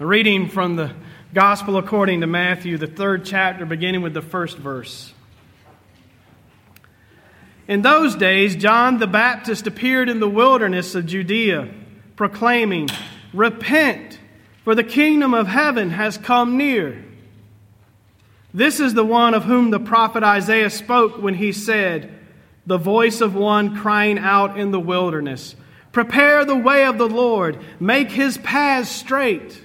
A reading from the Gospel according to Matthew, the third chapter, beginning with the first verse. In those days, John the Baptist appeared in the wilderness of Judea, proclaiming, Repent, for the kingdom of heaven has come near. This is the one of whom the prophet Isaiah spoke when he said, The voice of one crying out in the wilderness, Prepare the way of the Lord, make his paths straight.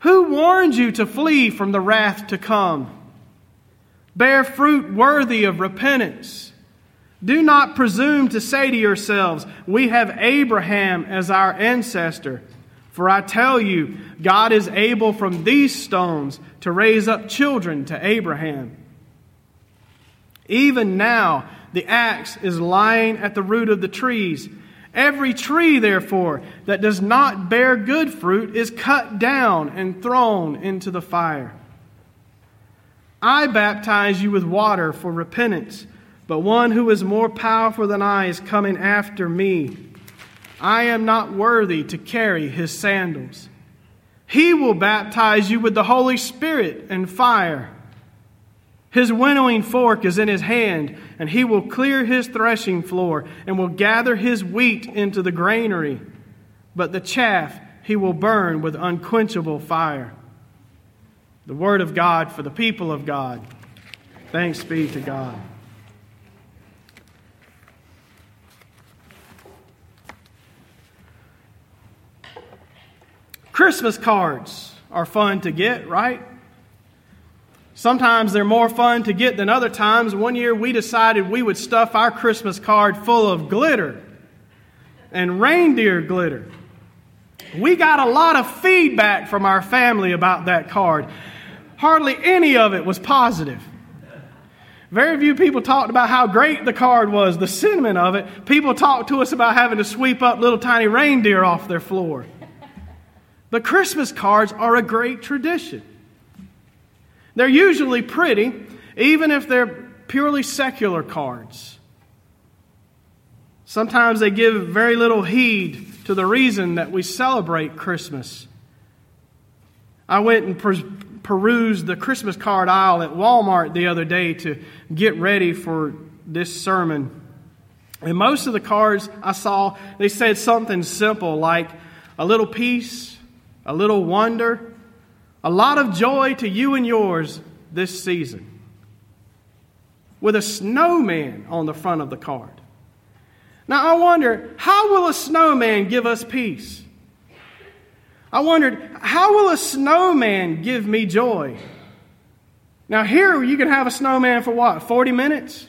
who warned you to flee from the wrath to come? Bear fruit worthy of repentance. Do not presume to say to yourselves, We have Abraham as our ancestor. For I tell you, God is able from these stones to raise up children to Abraham. Even now, the axe is lying at the root of the trees. Every tree, therefore, that does not bear good fruit is cut down and thrown into the fire. I baptize you with water for repentance, but one who is more powerful than I is coming after me I am not worthy to carry his sandals. He will baptize you with the Holy Spirit and fire. His winnowing fork is in his hand, and he will clear his threshing floor and will gather his wheat into the granary. But the chaff he will burn with unquenchable fire. The word of God for the people of God. Thanks be to God. Christmas cards are fun to get, right? Sometimes they're more fun to get than other times. One year we decided we would stuff our Christmas card full of glitter and reindeer glitter. We got a lot of feedback from our family about that card. Hardly any of it was positive. Very few people talked about how great the card was, the sentiment of it. People talked to us about having to sweep up little tiny reindeer off their floor. But Christmas cards are a great tradition. They're usually pretty, even if they're purely secular cards. Sometimes they give very little heed to the reason that we celebrate Christmas. I went and per- perused the Christmas card aisle at Walmart the other day to get ready for this sermon. And most of the cards I saw, they said something simple like a little peace, a little wonder, a lot of joy to you and yours this season. With a snowman on the front of the card. Now, I wonder, how will a snowman give us peace? I wondered, how will a snowman give me joy? Now, here you can have a snowman for what, 40 minutes?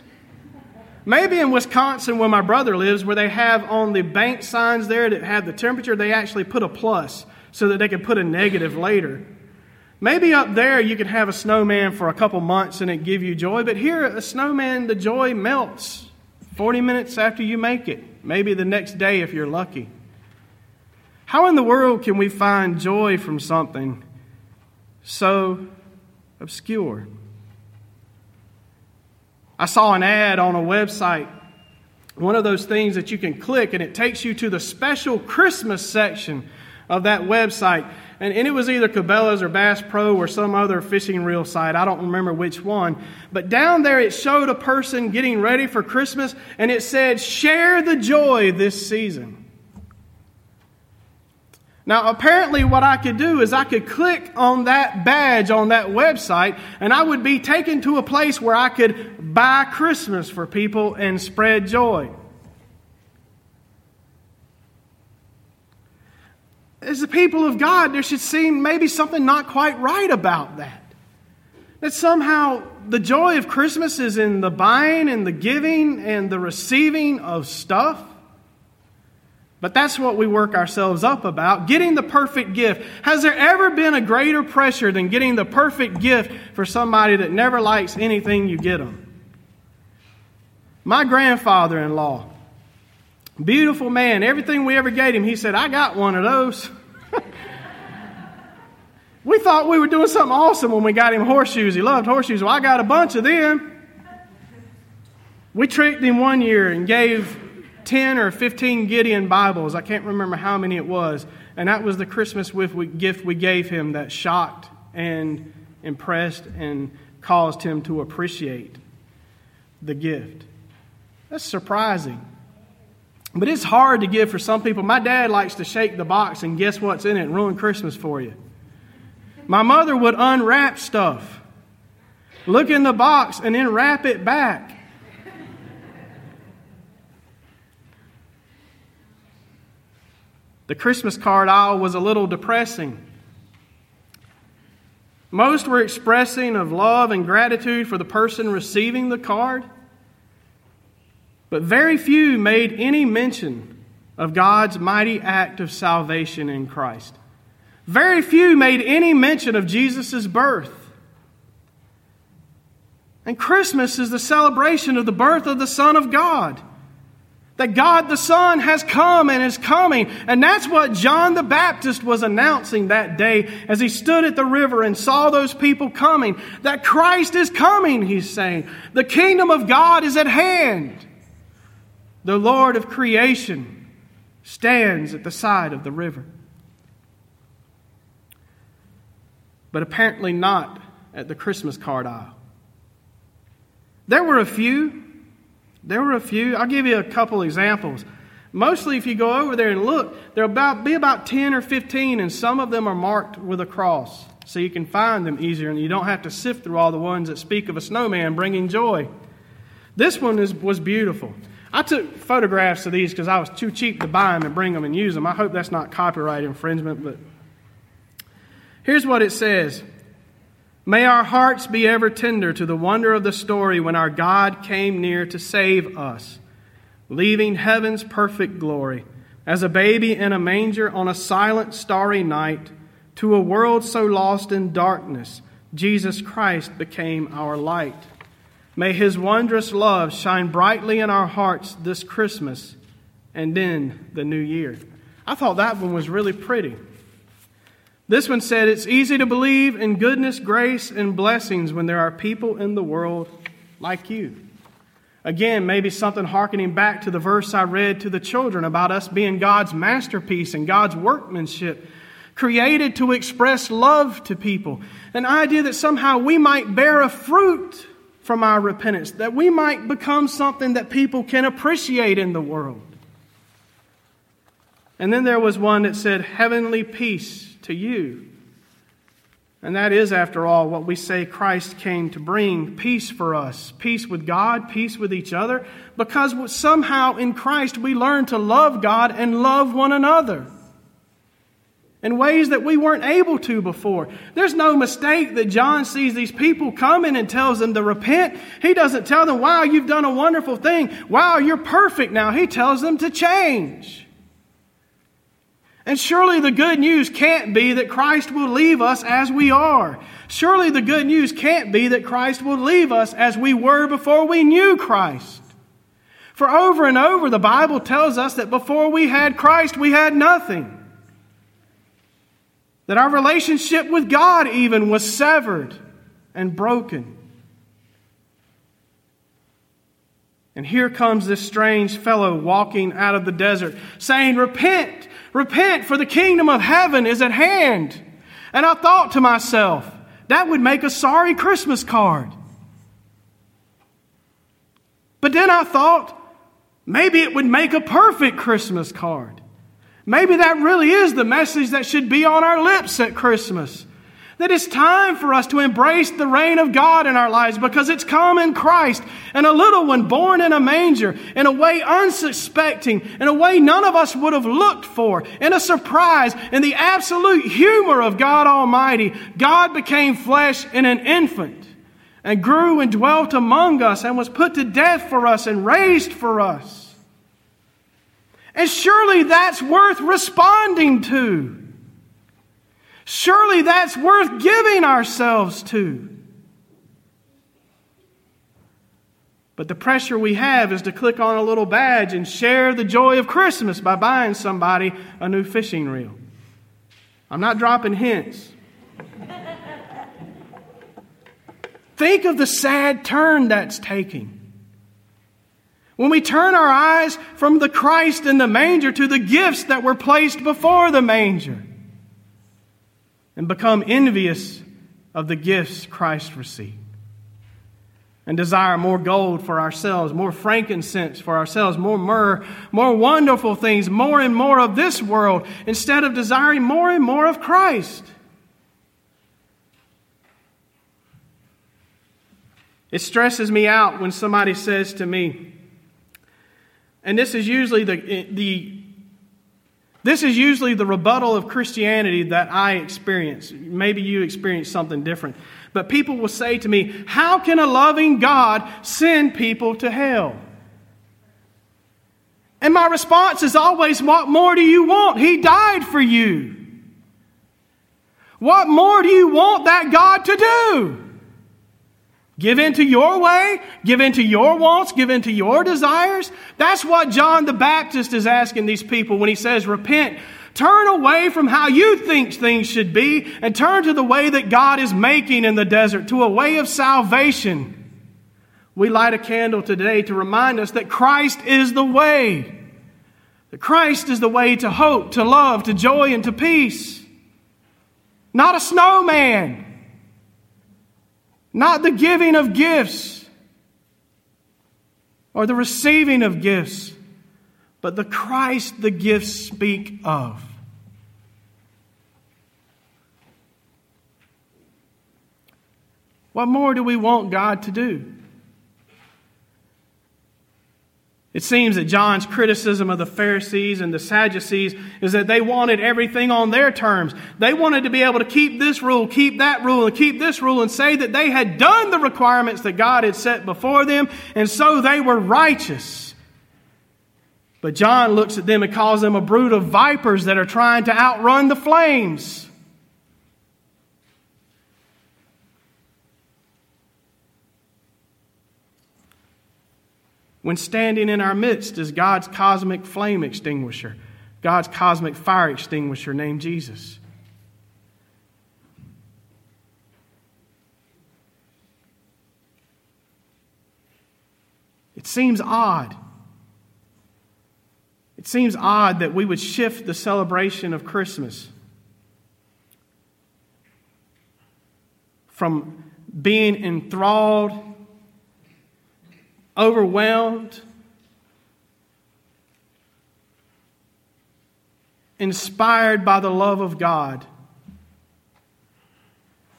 Maybe in Wisconsin, where my brother lives, where they have on the bank signs there that have the temperature, they actually put a plus so that they can put a negative later. Maybe up there you could have a snowman for a couple months and it give you joy, but here a snowman, the joy melts 40 minutes after you make it, maybe the next day if you're lucky. How in the world can we find joy from something so obscure? I saw an ad on a website, one of those things that you can click and it takes you to the special Christmas section of that website. And, and it was either Cabela's or Bass Pro or some other fishing reel site. I don't remember which one. But down there it showed a person getting ready for Christmas and it said, Share the joy this season. Now, apparently, what I could do is I could click on that badge on that website, and I would be taken to a place where I could buy Christmas for people and spread joy. As the people of God, there should seem maybe something not quite right about that. That somehow the joy of Christmas is in the buying and the giving and the receiving of stuff. But that's what we work ourselves up about getting the perfect gift. Has there ever been a greater pressure than getting the perfect gift for somebody that never likes anything you get them? My grandfather in law, beautiful man, everything we ever gave him, he said, I got one of those. We thought we were doing something awesome when we got him horseshoes. He loved horseshoes. Well, I got a bunch of them. We tricked him one year and gave 10 or 15 Gideon Bibles. I can't remember how many it was. And that was the Christmas gift we gave him that shocked and impressed and caused him to appreciate the gift. That's surprising. But it's hard to give for some people. My dad likes to shake the box and guess what's in it and ruin Christmas for you. My mother would unwrap stuff, look in the box, and then wrap it back. The Christmas card aisle was a little depressing. Most were expressing of love and gratitude for the person receiving the card, but very few made any mention of God's mighty act of salvation in Christ. Very few made any mention of Jesus' birth. And Christmas is the celebration of the birth of the Son of God that God the Son has come and is coming. And that's what John the Baptist was announcing that day as he stood at the river and saw those people coming. That Christ is coming, he's saying. The kingdom of God is at hand. The Lord of creation stands at the side of the river. But apparently not at the Christmas card aisle. There were a few there were a few. I'll give you a couple examples. Mostly, if you go over there and look, there'll about, be about 10 or 15, and some of them are marked with a cross. So you can find them easier, and you don't have to sift through all the ones that speak of a snowman bringing joy. This one is, was beautiful. I took photographs of these because I was too cheap to buy them and bring them and use them. I hope that's not copyright infringement, but here's what it says May our hearts be ever tender to the wonder of the story when our God came near to save us, leaving heaven's perfect glory as a baby in a manger on a silent, starry night to a world so lost in darkness. Jesus Christ became our light. May his wondrous love shine brightly in our hearts this Christmas and then the new year. I thought that one was really pretty. This one said, It's easy to believe in goodness, grace, and blessings when there are people in the world like you. Again, maybe something harkening back to the verse I read to the children about us being God's masterpiece and God's workmanship, created to express love to people. An idea that somehow we might bear a fruit from our repentance, that we might become something that people can appreciate in the world. And then there was one that said, Heavenly peace to you. And that is, after all, what we say Christ came to bring peace for us peace with God, peace with each other, because somehow in Christ we learn to love God and love one another in ways that we weren't able to before. There's no mistake that John sees these people coming and tells them to repent. He doesn't tell them, wow, you've done a wonderful thing. Wow, you're perfect now. He tells them to change. And surely the good news can't be that Christ will leave us as we are. Surely the good news can't be that Christ will leave us as we were before we knew Christ. For over and over, the Bible tells us that before we had Christ, we had nothing. That our relationship with God even was severed and broken. And here comes this strange fellow walking out of the desert saying, Repent, repent, for the kingdom of heaven is at hand. And I thought to myself, that would make a sorry Christmas card. But then I thought, maybe it would make a perfect Christmas card. Maybe that really is the message that should be on our lips at Christmas that it's time for us to embrace the reign of God in our lives because it's come in Christ and a little one born in a manger in a way unsuspecting, in a way none of us would have looked for, in a surprise, in the absolute humor of God Almighty. God became flesh in an infant and grew and dwelt among us and was put to death for us and raised for us. And surely that's worth responding to. Surely that's worth giving ourselves to. But the pressure we have is to click on a little badge and share the joy of Christmas by buying somebody a new fishing reel. I'm not dropping hints. Think of the sad turn that's taking. When we turn our eyes from the Christ in the manger to the gifts that were placed before the manger and become envious of the gifts Christ received and desire more gold for ourselves, more frankincense for ourselves, more myrrh, more wonderful things, more and more of this world, instead of desiring more and more of Christ. It stresses me out when somebody says to me, and this is usually the, the this is usually the rebuttal of Christianity that I experience. Maybe you experience something different. But people will say to me, How can a loving God send people to hell? And my response is always, What more do you want? He died for you. What more do you want that God to do? Give into your way, give into your wants, give into your desires. That's what John the Baptist is asking these people when he says, Repent Turn away from how you think things should be and turn to the way that God is making in the desert, to a way of salvation. We light a candle today to remind us that Christ is the way. That Christ is the way to hope, to love, to joy, and to peace. Not a snowman. Not the giving of gifts or the receiving of gifts but the Christ the gifts speak of. What more do we want God to do? It seems that John's criticism of the Pharisees and the Sadducees is that they wanted everything on their terms. They wanted to be able to keep this rule, keep that rule, and keep this rule, and say that they had done the requirements that God had set before them, and so they were righteous. But John looks at them and calls them a brood of vipers that are trying to outrun the flames. When standing in our midst is God's cosmic flame extinguisher, God's cosmic fire extinguisher named Jesus. It seems odd it seems odd that we would shift the celebration of Christmas from being enthralled, overwhelmed, inspired by the love of God,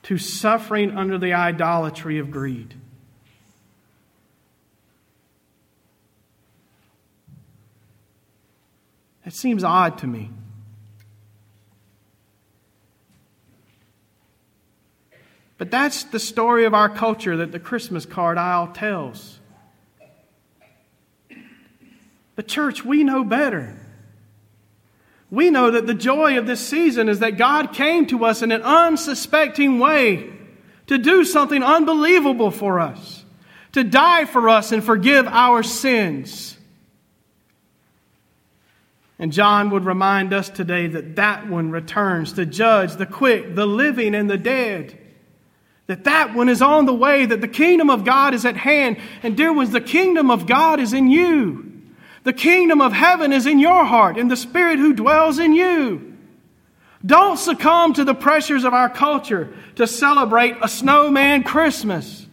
to suffering under the idolatry of greed. That seems odd to me. But that's the story of our culture that the Christmas card aisle tells. The church, we know better. We know that the joy of this season is that God came to us in an unsuspecting way to do something unbelievable for us, to die for us and forgive our sins. And John would remind us today that that one returns to judge the quick, the living, and the dead. That that one is on the way, that the kingdom of God is at hand. And dear ones, the kingdom of God is in you. The kingdom of heaven is in your heart, in the Spirit who dwells in you. Don't succumb to the pressures of our culture to celebrate a snowman Christmas.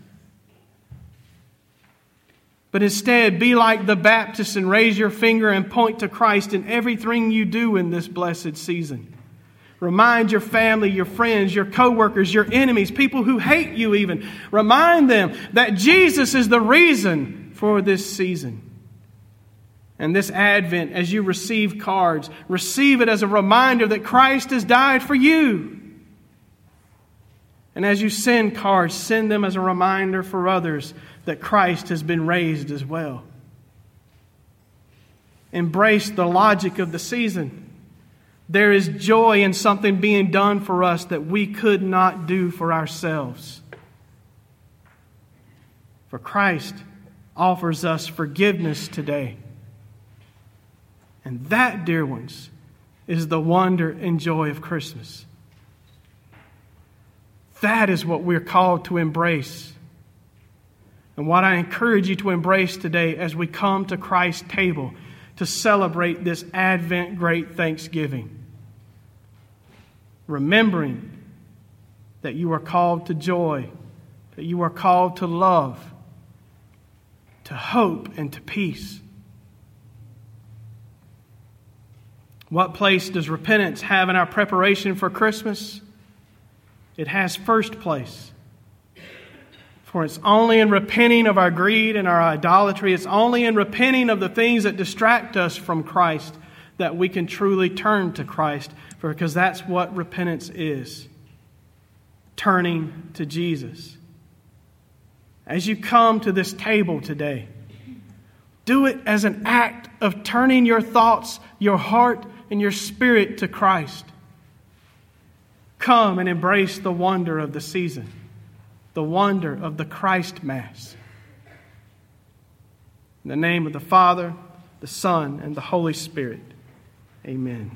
But instead, be like the Baptist and raise your finger and point to Christ in everything you do in this blessed season. Remind your family, your friends, your coworkers, your enemies, people who hate you even. Remind them that Jesus is the reason for this season. And this Advent, as you receive cards, receive it as a reminder that Christ has died for you. And as you send cards, send them as a reminder for others that Christ has been raised as well. embrace the logic of the season. There is joy in something being done for us that we could not do for ourselves. For Christ offers us forgiveness today. And that, dear ones, is the wonder and joy of Christmas. That is what we're called to embrace. And what I encourage you to embrace today as we come to Christ's table to celebrate this Advent great Thanksgiving. Remembering that you are called to joy, that you are called to love, to hope, and to peace. What place does repentance have in our preparation for Christmas? It has first place. For it's only in repenting of our greed and our idolatry, it's only in repenting of the things that distract us from Christ that we can truly turn to Christ, because that's what repentance is turning to Jesus. As you come to this table today, do it as an act of turning your thoughts, your heart, and your spirit to Christ. Come and embrace the wonder of the season, the wonder of the Christ Mass. In the name of the Father, the Son, and the Holy Spirit, amen.